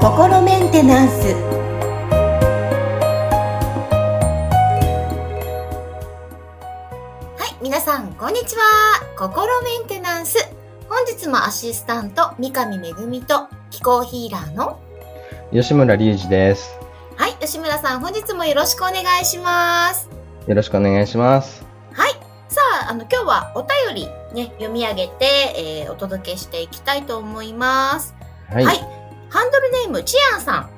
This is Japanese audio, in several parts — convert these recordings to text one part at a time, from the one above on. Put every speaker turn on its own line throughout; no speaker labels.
心メンテナンス。はい皆さんこんにちは。心メンテナンス。本日もアシスタント三上恵と気候ヒーラーの
吉村隆二です。
はい吉村さん本日もよろしくお願いします。
よろしくお願いします。
はいさああの今日はお便りね読み上げて、えー、お届けしていきたいと思いますはい、はいハンドルネーム、チアンさん。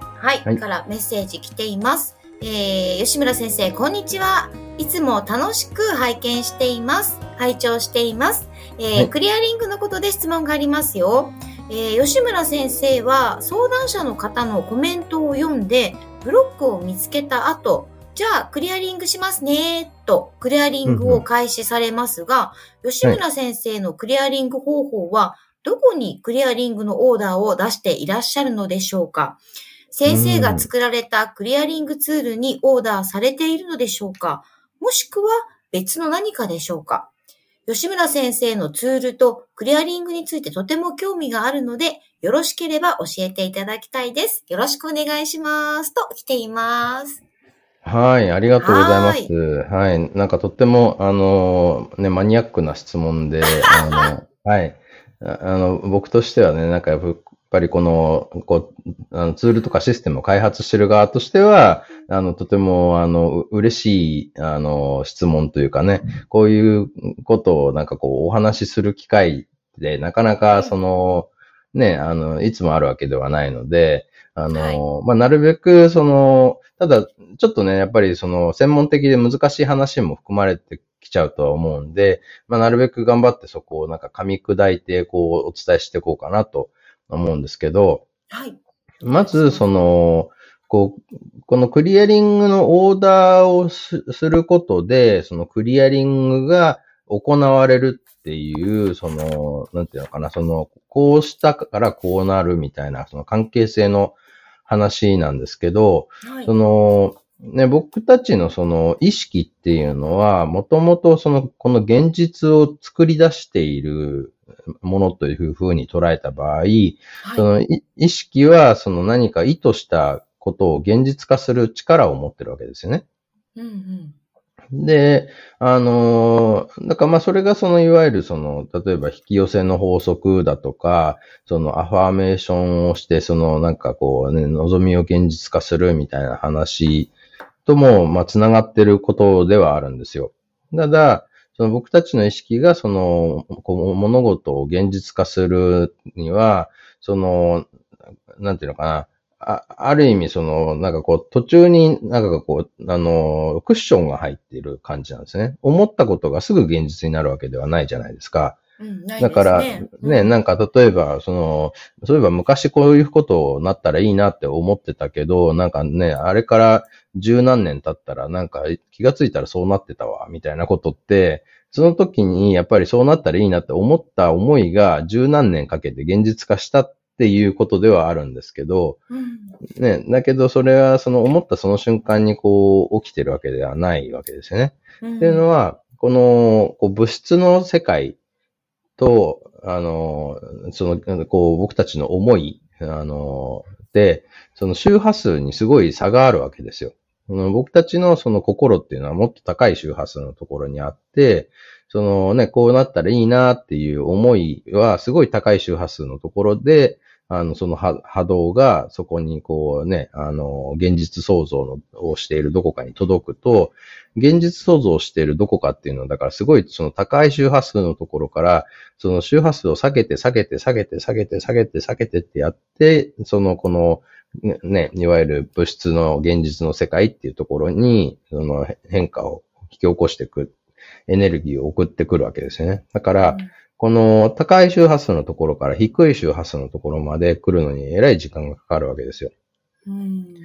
はい。はい、からメッセージ来ています。えー、吉村先生、こんにちは。いつも楽しく拝見しています。拝聴しています。えー、はい、クリアリングのことで質問がありますよ。えー、吉村先生は相談者の方のコメントを読んで、ブロックを見つけた後、じゃあ、クリアリングしますね、と、クリアリングを開始されますが、うんうん、吉村先生のクリアリング方法は、どこにクリアリングのオーダーを出していらっしゃるのでしょうか？先生が作られたクリアリングツールにオーダーされているのでしょうか？もしくは別の何かでしょうか？吉村先生のツールとクリアリングについてとても興味があるので、よろしければ教えていただきたいです。よろしくお願いします。と来ています。
はい、ありがとうございます。はい、なんかとっても、あの、ね、マニアックな質問で、あの、はい。あの、僕としてはね、なんかやっぱりこの、こう、あのツールとかシステムを開発してる側としては、あの、とても、あの、嬉しい、あの、質問というかね、こういうことをなんかこう、お話しする機会で、なかなかその、ね、あの、いつもあるわけではないので、あの、はい、まあ、なるべく、その、ただ、ちょっとね、やっぱりその、専門的で難しい話も含まれてきちゃうとは思うんで、まあ、なるべく頑張ってそこをなんか噛み砕いて、こう、お伝えしていこうかなと思うんですけど、はい。まず、その、こう、このクリアリングのオーダーをすることで、そのクリアリングが行われるっていう、その、なんていうのかな、その、こうしたからこうなるみたいな、その関係性の話なんですけど、はい、その、ね、僕たちのその意識っていうのは、もともとその、この現実を作り出しているものというふうに捉えた場合、はい、その意識はその何か意図したことを現実化する力を持ってるわけですよね。うんうんで、あの、だからまあそれがそのいわゆるその、例えば引き寄せの法則だとか、そのアファーメーションをして、そのなんかこうね、望みを現実化するみたいな話とも、まあ、つながってることではあるんですよ。ただ、その僕たちの意識が、その、こう物事を現実化するには、その、なんていうのかな、あある意味、その、なんかこう、途中になんかこう、あの、クッションが入っている感じなんですね。思ったことがすぐ現実になるわけではないじゃないですか。うん、だから、ね、ね、なんか例えば、その、そういえば昔こういうことになったらいいなって思ってたけど、なんかね、あれから十何年経ったらなんか気がついたらそうなってたわ、みたいなことって、その時にやっぱりそうなったらいいなって思った思いが十何年かけて現実化したっていうことではあるんですけど、うん、ね、だけどそれはその思ったその瞬間にこう起きてるわけではないわけですよね。うん、っていうのは、このこう物質の世界と、あの、その、こう僕たちの思い、あの、で、その周波数にすごい差があるわけですよ。僕たちのその心っていうのはもっと高い周波数のところにあって、そのね、こうなったらいいなっていう思いはすごい高い周波数のところで、あの、その波動がそこにこうね、あの、現実創造のをしているどこかに届くと、現実創造しているどこかっていうのは、だからすごいその高い周波数のところから、その周波数を下げて下げて下げて下げて下げて下げてってやって、そのこのね、いわゆる物質の現実の世界っていうところに、その変化を引き起こしていく、エネルギーを送ってくるわけですよね。だから、うんこの高い周波数のところから低い周波数のところまで来るのにえらい時間がかかるわけですよ。うん、で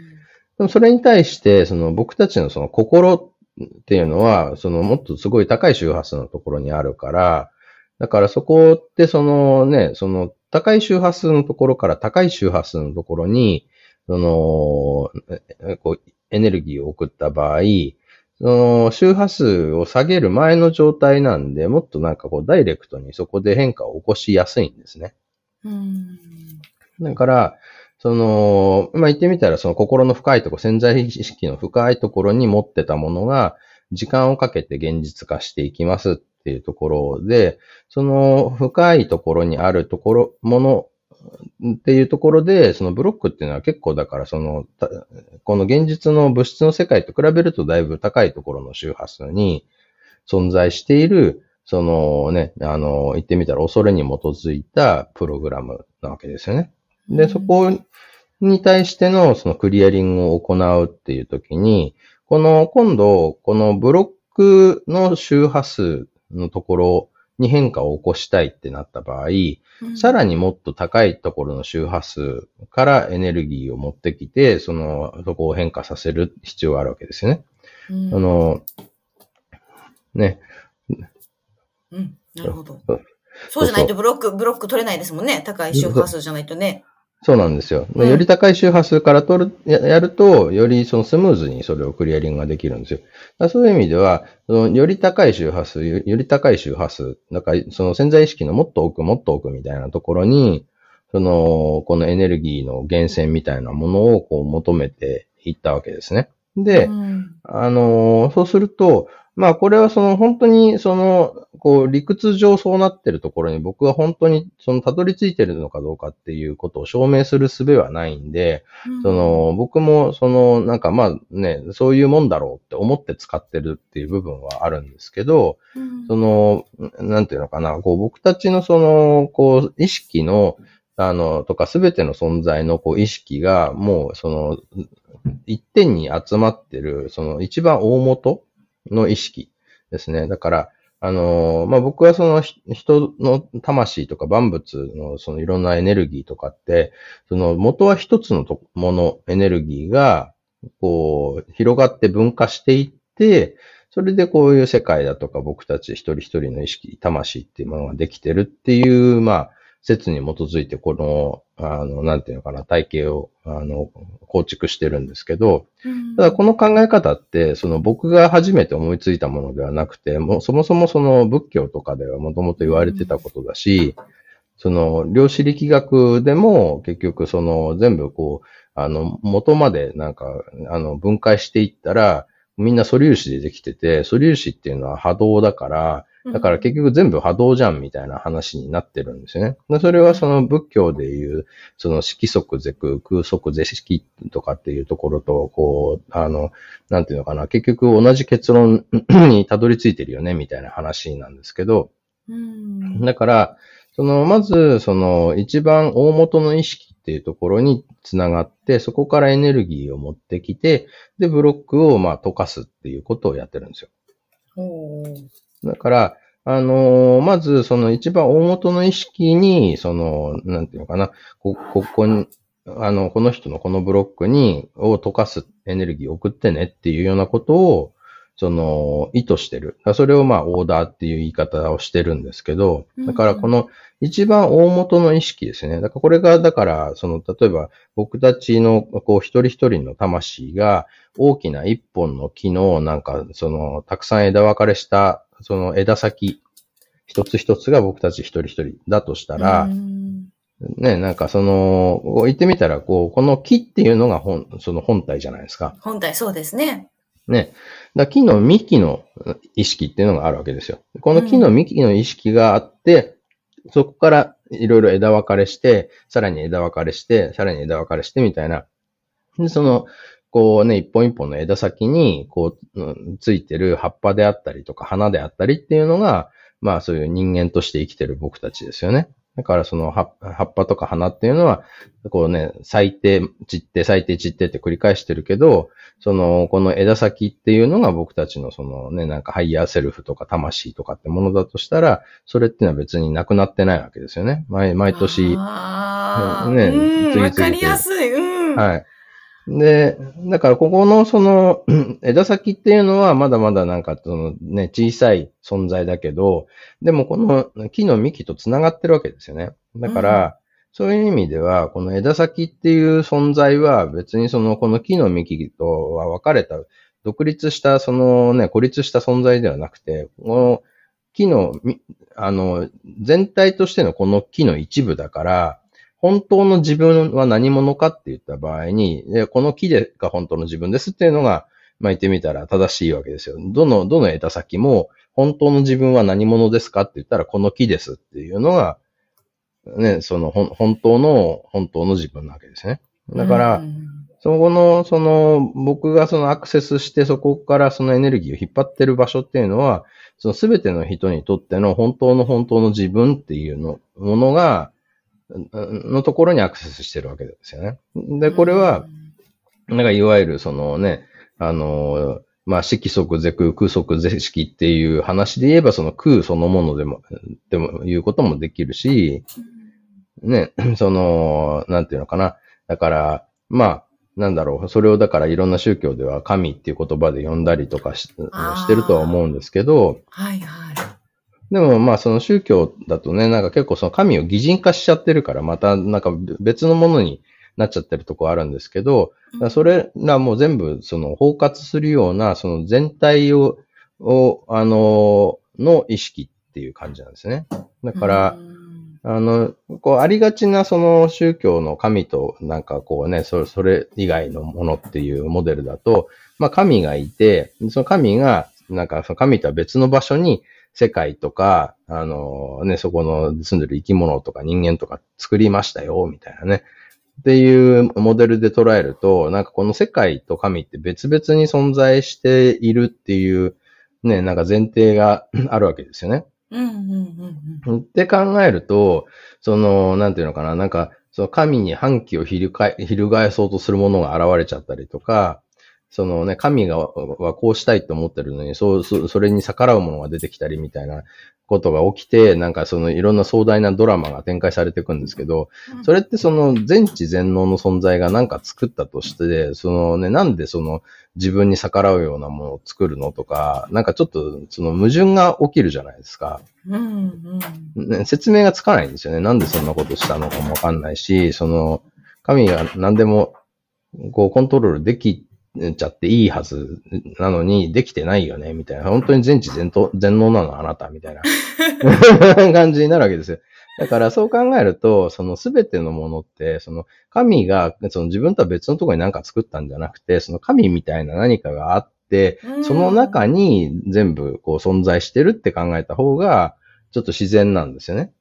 もそれに対して、その僕たちのその心っていうのは、そのもっとすごい高い周波数のところにあるから、だからそこってそのね、その高い周波数のところから高い周波数のところに、その、こう、エネルギーを送った場合、その周波数を下げる前の状態なんで、もっとなんかこうダイレクトにそこで変化を起こしやすいんですね。うん。だから、その、まあ、言ってみたらその心の深いところ、潜在意識の深いところに持ってたものが、時間をかけて現実化していきますっていうところで、その深いところにあるところ、ものっていうところで、そのブロックっていうのは結構だからその、この現実の物質の世界と比べるとだいぶ高いところの周波数に存在している、そのね、あの、言ってみたら恐れに基づいたプログラムなわけですよね。で、そこに対してのそのクリアリングを行うっていう時に、この今度、このブロックの周波数のところに変化を起こしたいってなった場合、うん、さらにもっと高いところの周波数からエネルギーを持ってきて、その、そこを変化させる必要があるわけですよね。うん、あの、
ね。うん、なるほど。そうじゃないとブロック、ブロック取れないですもんね。高い周波数じゃないとね。
そうなんですよ。より高い周波数から取る、やると、よりそのスムーズにそれをクリアリングができるんですよ。そういう意味では、そのより高い周波数、より高い周波数、だからその潜在意識のもっと奥、もっと奥みたいなところに、その、このエネルギーの源泉みたいなものをこう求めていったわけですね。で、うん、あの、そうすると、まあこれはその本当にその、こう理屈上そうなってるところに僕は本当にそのたどり着いてるのかどうかっていうことを証明する術はないんで、うん、その僕もそのなんかまあね、そういうもんだろうって思って使ってるっていう部分はあるんですけど、うん、その、なんていうのかな、こう僕たちのその、こう意識のあの、とかすべての存在のこう意識がもうその一点に集まってる、その一番大元の意識ですね。だから、あのまあ、僕はその人の魂とか万物のそのいろんなエネルギーとかって、その元は一つのもの、エネルギーが、こう、広がって分化していって、それでこういう世界だとか僕たち一人一人の意識、魂っていうものができてるっていう、まあ、説に基づいて、この、あの、なんていうのかな、体系を、あの、構築してるんですけど、ただこの考え方って、その僕が初めて思いついたものではなくて、もうそもそもその仏教とかではもともと言われてたことだし、その量子力学でも結局その全部こう、あの、元までなんか、あの、分解していったら、みんな素粒子でできてて、素粒子っていうのは波動だから、だから結局全部波動じゃんみたいな話になってるんですよね。でそれはその仏教でいう、その色即是空、空即是色とかっていうところと、こう、あの、なんていうのかな、結局同じ結論にたどり着いてるよねみたいな話なんですけど、だから、その、まず、その、一番大元の意識っていうところにつながって、そこからエネルギーを持ってきて、で、ブロックを、まあ、溶かすっていうことをやってるんですよ。だから、あのー、まず、その一番大元の意識に、その、なんていうのかな、こ、ここに、あの、この人のこのブロックに、を溶かすエネルギーを送ってねっていうようなことを、その、意図してる。それをまあ、オーダーっていう言い方をしてるんですけど、だからこの一番大元の意識ですね。だからこれが、だから、その、例えば僕たちの、こう、一人一人の魂が大きな一本の木の、なんか、その、たくさん枝分かれしたその枝先、一つ一つが僕たち一人一人だとしたら、ね、なんかその、言ってみたら、こう、この木っていうのが本、その本体じゃないですか。
本体、そうですね。
ね。だ木の幹の意識っていうのがあるわけですよ。この木の幹の意識があって、うん、そこからいろいろ枝分かれして、さらに枝分かれして、さらに枝分かれしてみたいな。で、その、こうね、一本一本の枝先に、こう、ついてる葉っぱであったりとか花であったりっていうのが、まあそういう人間として生きてる僕たちですよね。だからその葉っぱとか花っていうのは、こうね、咲いて、散って、咲いて、散ってって繰り返してるけど、その、この枝先っていうのが僕たちのそのね、なんかハイヤーセルフとか魂とかってものだとしたら、それっていうのは別になくなってないわけですよね。毎、毎年、ね、
次々わかりやすい。うん、
はい。で、だからここのその 枝先っていうのはまだまだなんかそのね、小さい存在だけど、でもこの木の幹と繋がってるわけですよね。だから、そういう意味では、この枝先っていう存在は別にそのこの木の幹とは分かれた独立した、そのね、孤立した存在ではなくて、この木の、あの、全体としてのこの木の一部だから、本当の自分は何者かって言った場合に、この木でが本当の自分ですっていうのが、まあ、言ってみたら正しいわけですよ。どの、どの枝先も、本当の自分は何者ですかって言ったら、この木ですっていうのが、ね、その、本当の、本当の自分なわけですね。だから、そこの、その、僕がそのアクセスしてそこからそのエネルギーを引っ張ってる場所っていうのは、そのすべての人にとっての本当の本当の自分っていうの、ものが、のところにアクセスしてるわけですよね。で、これは、なんかいわゆるそのね、あの、まあ、色即是空、空即是色っていう話で言えば、その空そのものでも、でも言うこともできるし、ね、その、なんていうのかな。だから、まあ、なんだろう、それをだからいろんな宗教では神っていう言葉で呼んだりとかししてるとは思うんですけど、
はいはい。
でもまあその宗教だとね、なんか結構その神を擬人化しちゃってるから、またなんか別のものになっちゃってるとこあるんですけど、それらも全部その包括するような、その全体を、を、あの、の意識っていう感じなんですね。だから、あの、こう、ありがちなその宗教の神となんかこうね、それ、それ以外のものっていうモデルだと、まあ神がいて、その神が、なんかその神とは別の場所に世界とか、あのね、そこの住んでる生き物とか人間とか作りましたよ、みたいなね。っていうモデルで捉えると、なんかこの世界と神って別々に存在しているっていう、ね、なんか前提が あるわけですよね。
うんうんうんうん、
って考えると、その、なんていうのかな、なんか、その神に反旗を翻そうとするものが現れちゃったりとか、そのね、神がはこうしたいって思ってるのに、そう、それに逆らうものが出てきたりみたいなことが起きて、なんかそのいろんな壮大なドラマが展開されていくんですけど、それってその全知全能の存在がなんか作ったとして、そのね、なんでその自分に逆らうようなものを作るのとか、なんかちょっとその矛盾が起きるじゃないですか。
うんうん
ね、説明がつかないんですよね。なんでそんなことしたのかもわかんないし、その神が何でもこうコントロールできちゃっていいはずなのに、できてないよね、みたいな。本当に全知全全能なの、あなた、みたいな 感じになるわけですよ。だからそう考えると、そのすべてのものって、その神が、その自分とは別のところに何か作ったんじゃなくて、その神みたいな何かがあって、その中に全部こう存在してるって考えた方が、ちょっと自然なんですよね。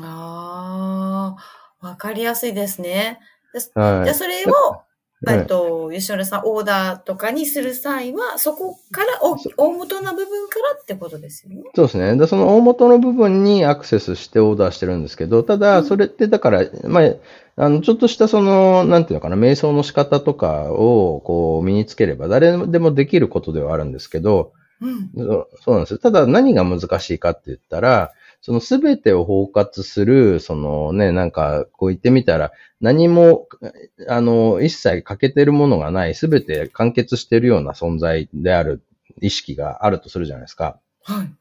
ああ、わかりやすいですね。はい、じゃそれをえっと、吉村さん、オーダーとかにする際は、そこから大元の部分からってことですよね。
そうですね。で、その大元の部分にアクセスしてオーダーしてるんですけど、ただ、それってだから、うん、まあ、あの、ちょっとしたその、なんていうのかな、瞑想の仕方とかを、こう、身につければ、誰でもできることではあるんですけど、
うん、
そうなんですよ。ただ、何が難しいかって言ったら、そのすべてを包括する、そのね、なんか、こう言ってみたら、何も、あの、一切欠けてるものがない、すべて完結しているような存在である意識があるとするじゃないですか。
はい。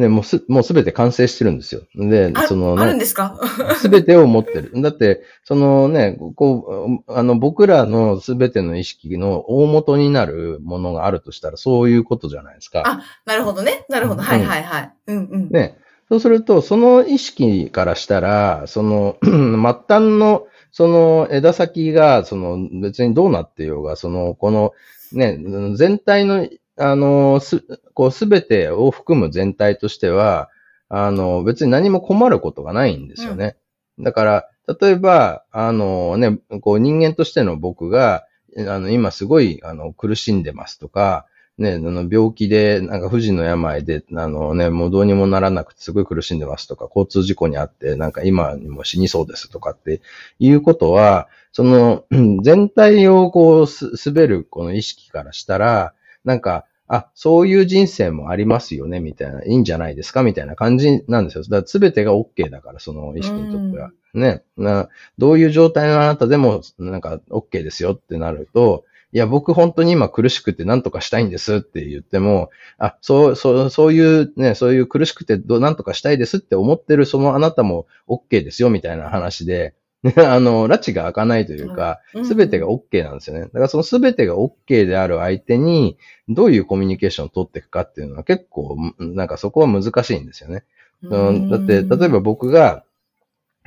ね、もうす、もうすべて完成してるんですよ。で、その、
ね、あるんですか？
すべてを持ってる。だって、そのね、こう、あの、僕らのすべての意識の大元になるものがあるとしたら、そういうことじゃないですか。
あ、なるほどね。なるほど。はいはいはい。うんうん。
ね。そうすると、その意識からしたら、その、末端の、その枝先が、その別にどうなってようが、その、この、ね、全体の、あの、す、こうすべてを含む全体としては、あの、別に何も困ることがないんですよね。うん、だから、例えば、あのね、こう人間としての僕が、あの、今すごい、あの、苦しんでますとか、ね、あの病気で、なんか不治の病で、あのね、もうどうにもならなくてすごい苦しんでますとか、交通事故にあって、なんか今にも死にそうですとかっていうことは、その、全体をこう、す、滑るこの意識からしたら、なんか、あ、そういう人生もありますよね、みたいな、いいんじゃないですか、みたいな感じなんですよ。だから全てが OK だから、その意識にとっては。ねな。どういう状態のあなたでも、なんか OK ですよってなると、いや、僕本当に今苦しくて何とかしたいんですって言っても、あ、そう、そう、そういうね、そういう苦しくてど何とかしたいですって思ってるそのあなたも OK ですよみたいな話で、あの、拉致が開かないというか、すべてが OK なんですよね。だからそのすべてが OK である相手に、どういうコミュニケーションを取っていくかっていうのは結構、なんかそこは難しいんですよね。うん、だって、例えば僕が、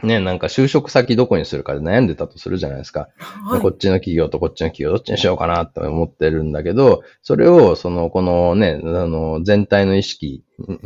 ね、なんか就職先どこにするかで悩んでたとするじゃないですか。はい、こっちの企業とこっちの企業どっちにしようかなって思ってるんだけど、それを、その、このね、あの、全体の意識、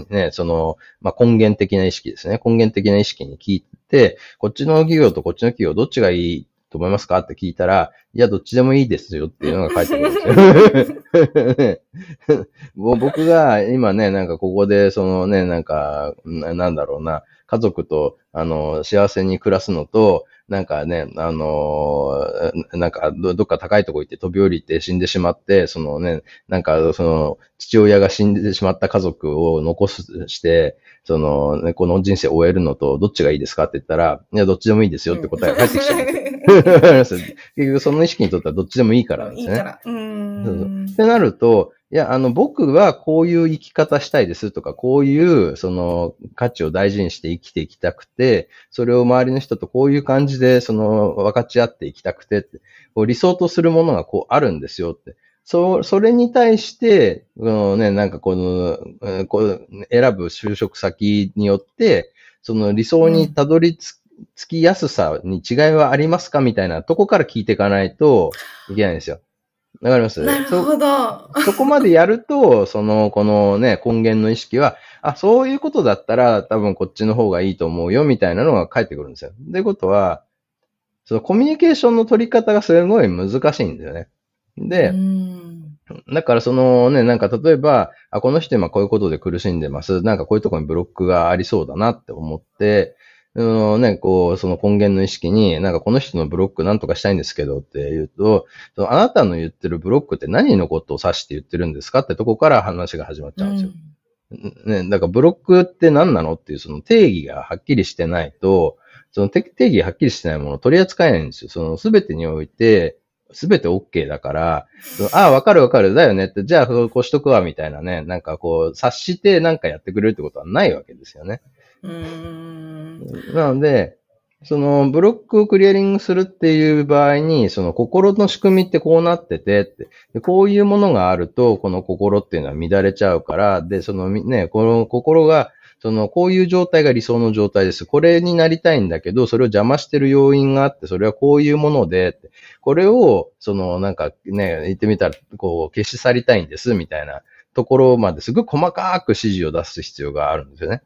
ね、その、まあ、根源的な意識ですね。根源的な意識に聞いて、こっちの企業とこっちの企業どっちがいいと思いますかって聞いたら、いや、どっちでもいいですよっていうのが返ってくるんですよ。僕が今ね、なんかここで、そのね、なんか、なんだろうな、家族と、あの、幸せに暮らすのと、なんかね、あのなんかど、どっか高いとこ行って飛び降りて死んでしまって、そのね、なんか、その、父親が死んでしまった家族を残すして、その、ね、この人生を終えるのと、どっちがいいですかって言ったら、いや、どっちでもいいですよって答えが返ってきちゃう。結局、その意識にとってはどっちでもいいからですね。いいから。うん。ってなると、いや、あの、僕はこういう生き方したいですとか、こういう、その、価値を大事にして生きていきたくて、それを周りの人とこういう感じで、その、分かち合っていきたくてって、こう理想とするものがこうあるんですよって。そう、それに対して、このね、なんかこの、こう選ぶ就職先によって、その理想にたどり着きやすさに違いはありますかみたいなとこから聞いていかないといけないんですよ。わかります？
なるほど
そ。そこまでやると、その、このね、根源の意識は、あ、そういうことだったら多分こっちの方がいいと思うよ、みたいなのが返ってくるんですよ。ってことは、そのコミュニケーションの取り方がすごい難しいんだよね。で、だからそのね、なんか例えば、あ、この人今こういうことで苦しんでます。なんかこういうところにブロックがありそうだなって思って、うんね、こう、その根源の意識に、なんかこの人のブロックなんとかしたいんですけどって言うと、あなたの言ってるブロックって何のことを指して言ってるんですかってとこから話が始まっちゃうんですよ。うん、ね、だからブロックって何なのっていうその定義がはっきりしてないと、その定義がはっきりしてないものを取り扱えないんですよ。そのすべてにおいて、すべて OK だから、ああ、わかるわかる、だよねって、じゃあこうしとくわ、みたいなね、なんかこう、察してなんかやってくれるってことはないわけですよね。うんなので、そのブロックをクリアリングするっていう場合に、その心の仕組みってこうなっててってで、こういうものがあると、この心っていうのは乱れちゃうから、で、そのね、この心が、その、こういう状態が理想の状態です。これになりたいんだけど、それを邪魔してる要因があって、それはこういうもので、これを、その、なんかね、言ってみたら、こう、消し去りたいんです、みたいなところまですごい細かく指示を出す必要があるんですよね。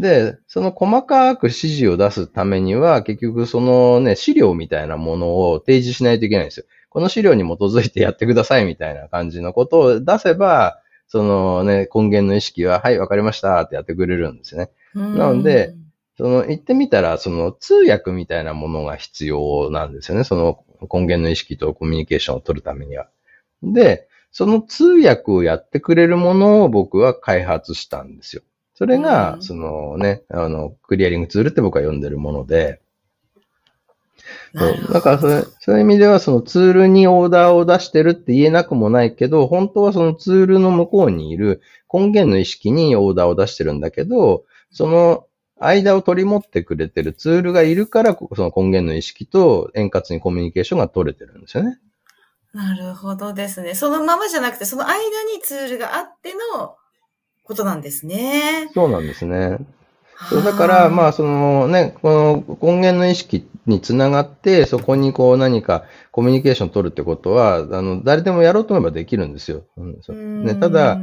で、その細かく指示を出すためには、結局そのね、資料みたいなものを提示しないといけないんですよ。この資料に基づいてやってくださいみたいな感じのことを出せば、そのね、根源の意識は、はい、わかりましたってやってくれるんですね。なので、その言ってみたら、その通訳みたいなものが必要なんですよね。その根源の意識とコミュニケーションを取るためには。で、その通訳をやってくれるものを僕は開発したんですよ。それが、そのね、あの、クリアリングツールって僕は呼んでるもので、そう。だからそれ、そういう意味ではそのツールにオーダーを出してるって言えなくもないけど、本当はそのツールの向こうにいる根源の意識にオーダーを出してるんだけど、その間を取り持ってくれてるツールがいるから、その根源の意識と円滑にコミュニケーションが取れてるんですよね。
なるほどですね。そのままじゃなくて、その間にツールがあってのことなんですね。
そうなんですね。そうだから、まあ、そのね、この根源の意識につながって、そこにこう何かコミュニケーションを取るってことは、あの、誰でもやろうと思えばできるんですよ。うん、ね、ただ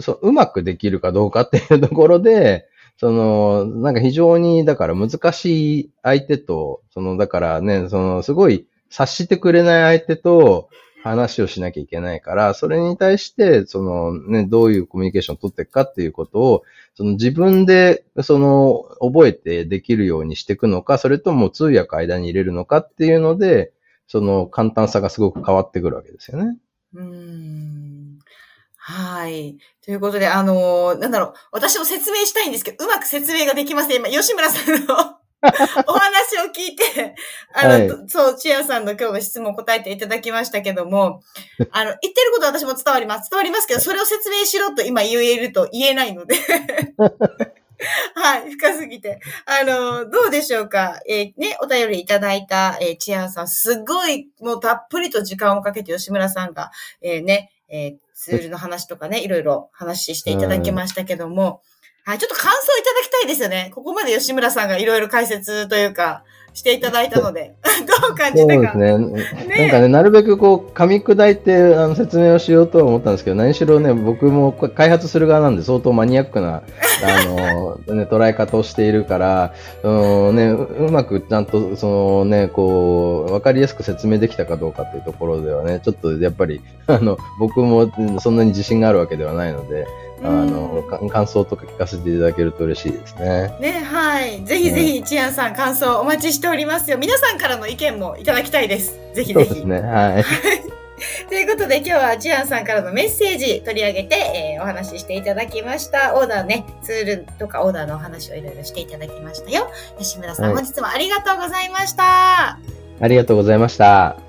そう、うまくできるかどうかっていうところで、その、なんか非常に、だから難しい相手と、その、だからね、その、すごい察してくれない相手と、話をしなきゃいけないから、それに対して、そのね、どういうコミュニケーションを取っていくかっていうことを、その自分で、その、覚えてできるようにしていくのか、それとも通訳間に入れるのかっていうので、その簡単さがすごく変わってくるわけですよね。
うん。はい。ということで、あのー、なんだろう、私も説明したいんですけど、うまく説明ができません。今、吉村さんの お話を聞いて、あの、はい、そう、チアさんの今日の質問答えていただきましたけども、あの、言ってることは私も伝わります。伝わりますけど、それを説明しろと今言えると言えないので はい、深すぎて。あの、どうでしょうか？えー、ね、お便りいただいた、えー、チアンさん、すごい、もうたっぷりと時間をかけて吉村さんが、えー、ね、えー、ツールの話とかね、いろいろ話していただきましたけども、はい、ちょっと感想いただきたいですよね。ここまで吉村さんがいろいろ解説というか、していただいたので、どう感じたか。そうですね。
ねなんかね、なるべくこう、噛み砕いてあの説明をしようと思ったんですけど、何しろね、僕も開発する側なんで相当マニアックな、あの、ね、捉え方をしているから、うんね、うまくちゃんと、そのね、こう、わかりやすく説明できたかどうかっていうところではね、ちょっとやっぱり、あの、僕もそんなに自信があるわけではないので、あの、感想とか聞かせていただけると嬉しいですね。
ね、はい。ぜひぜひ、ちやんさん、感想お待ちしておりますよ。皆さんからの意見もいただきたいです。ぜひぜひ。そうですね、はい。ということで今日はチアンさんからのメッセージ取り上げて、えー、お話ししていただきました。オーダーね、ツールとかオーダーのお話をいろいろしていただきましたよ。吉村さん、はい、本日もありがとうございました。
ありがとうございました。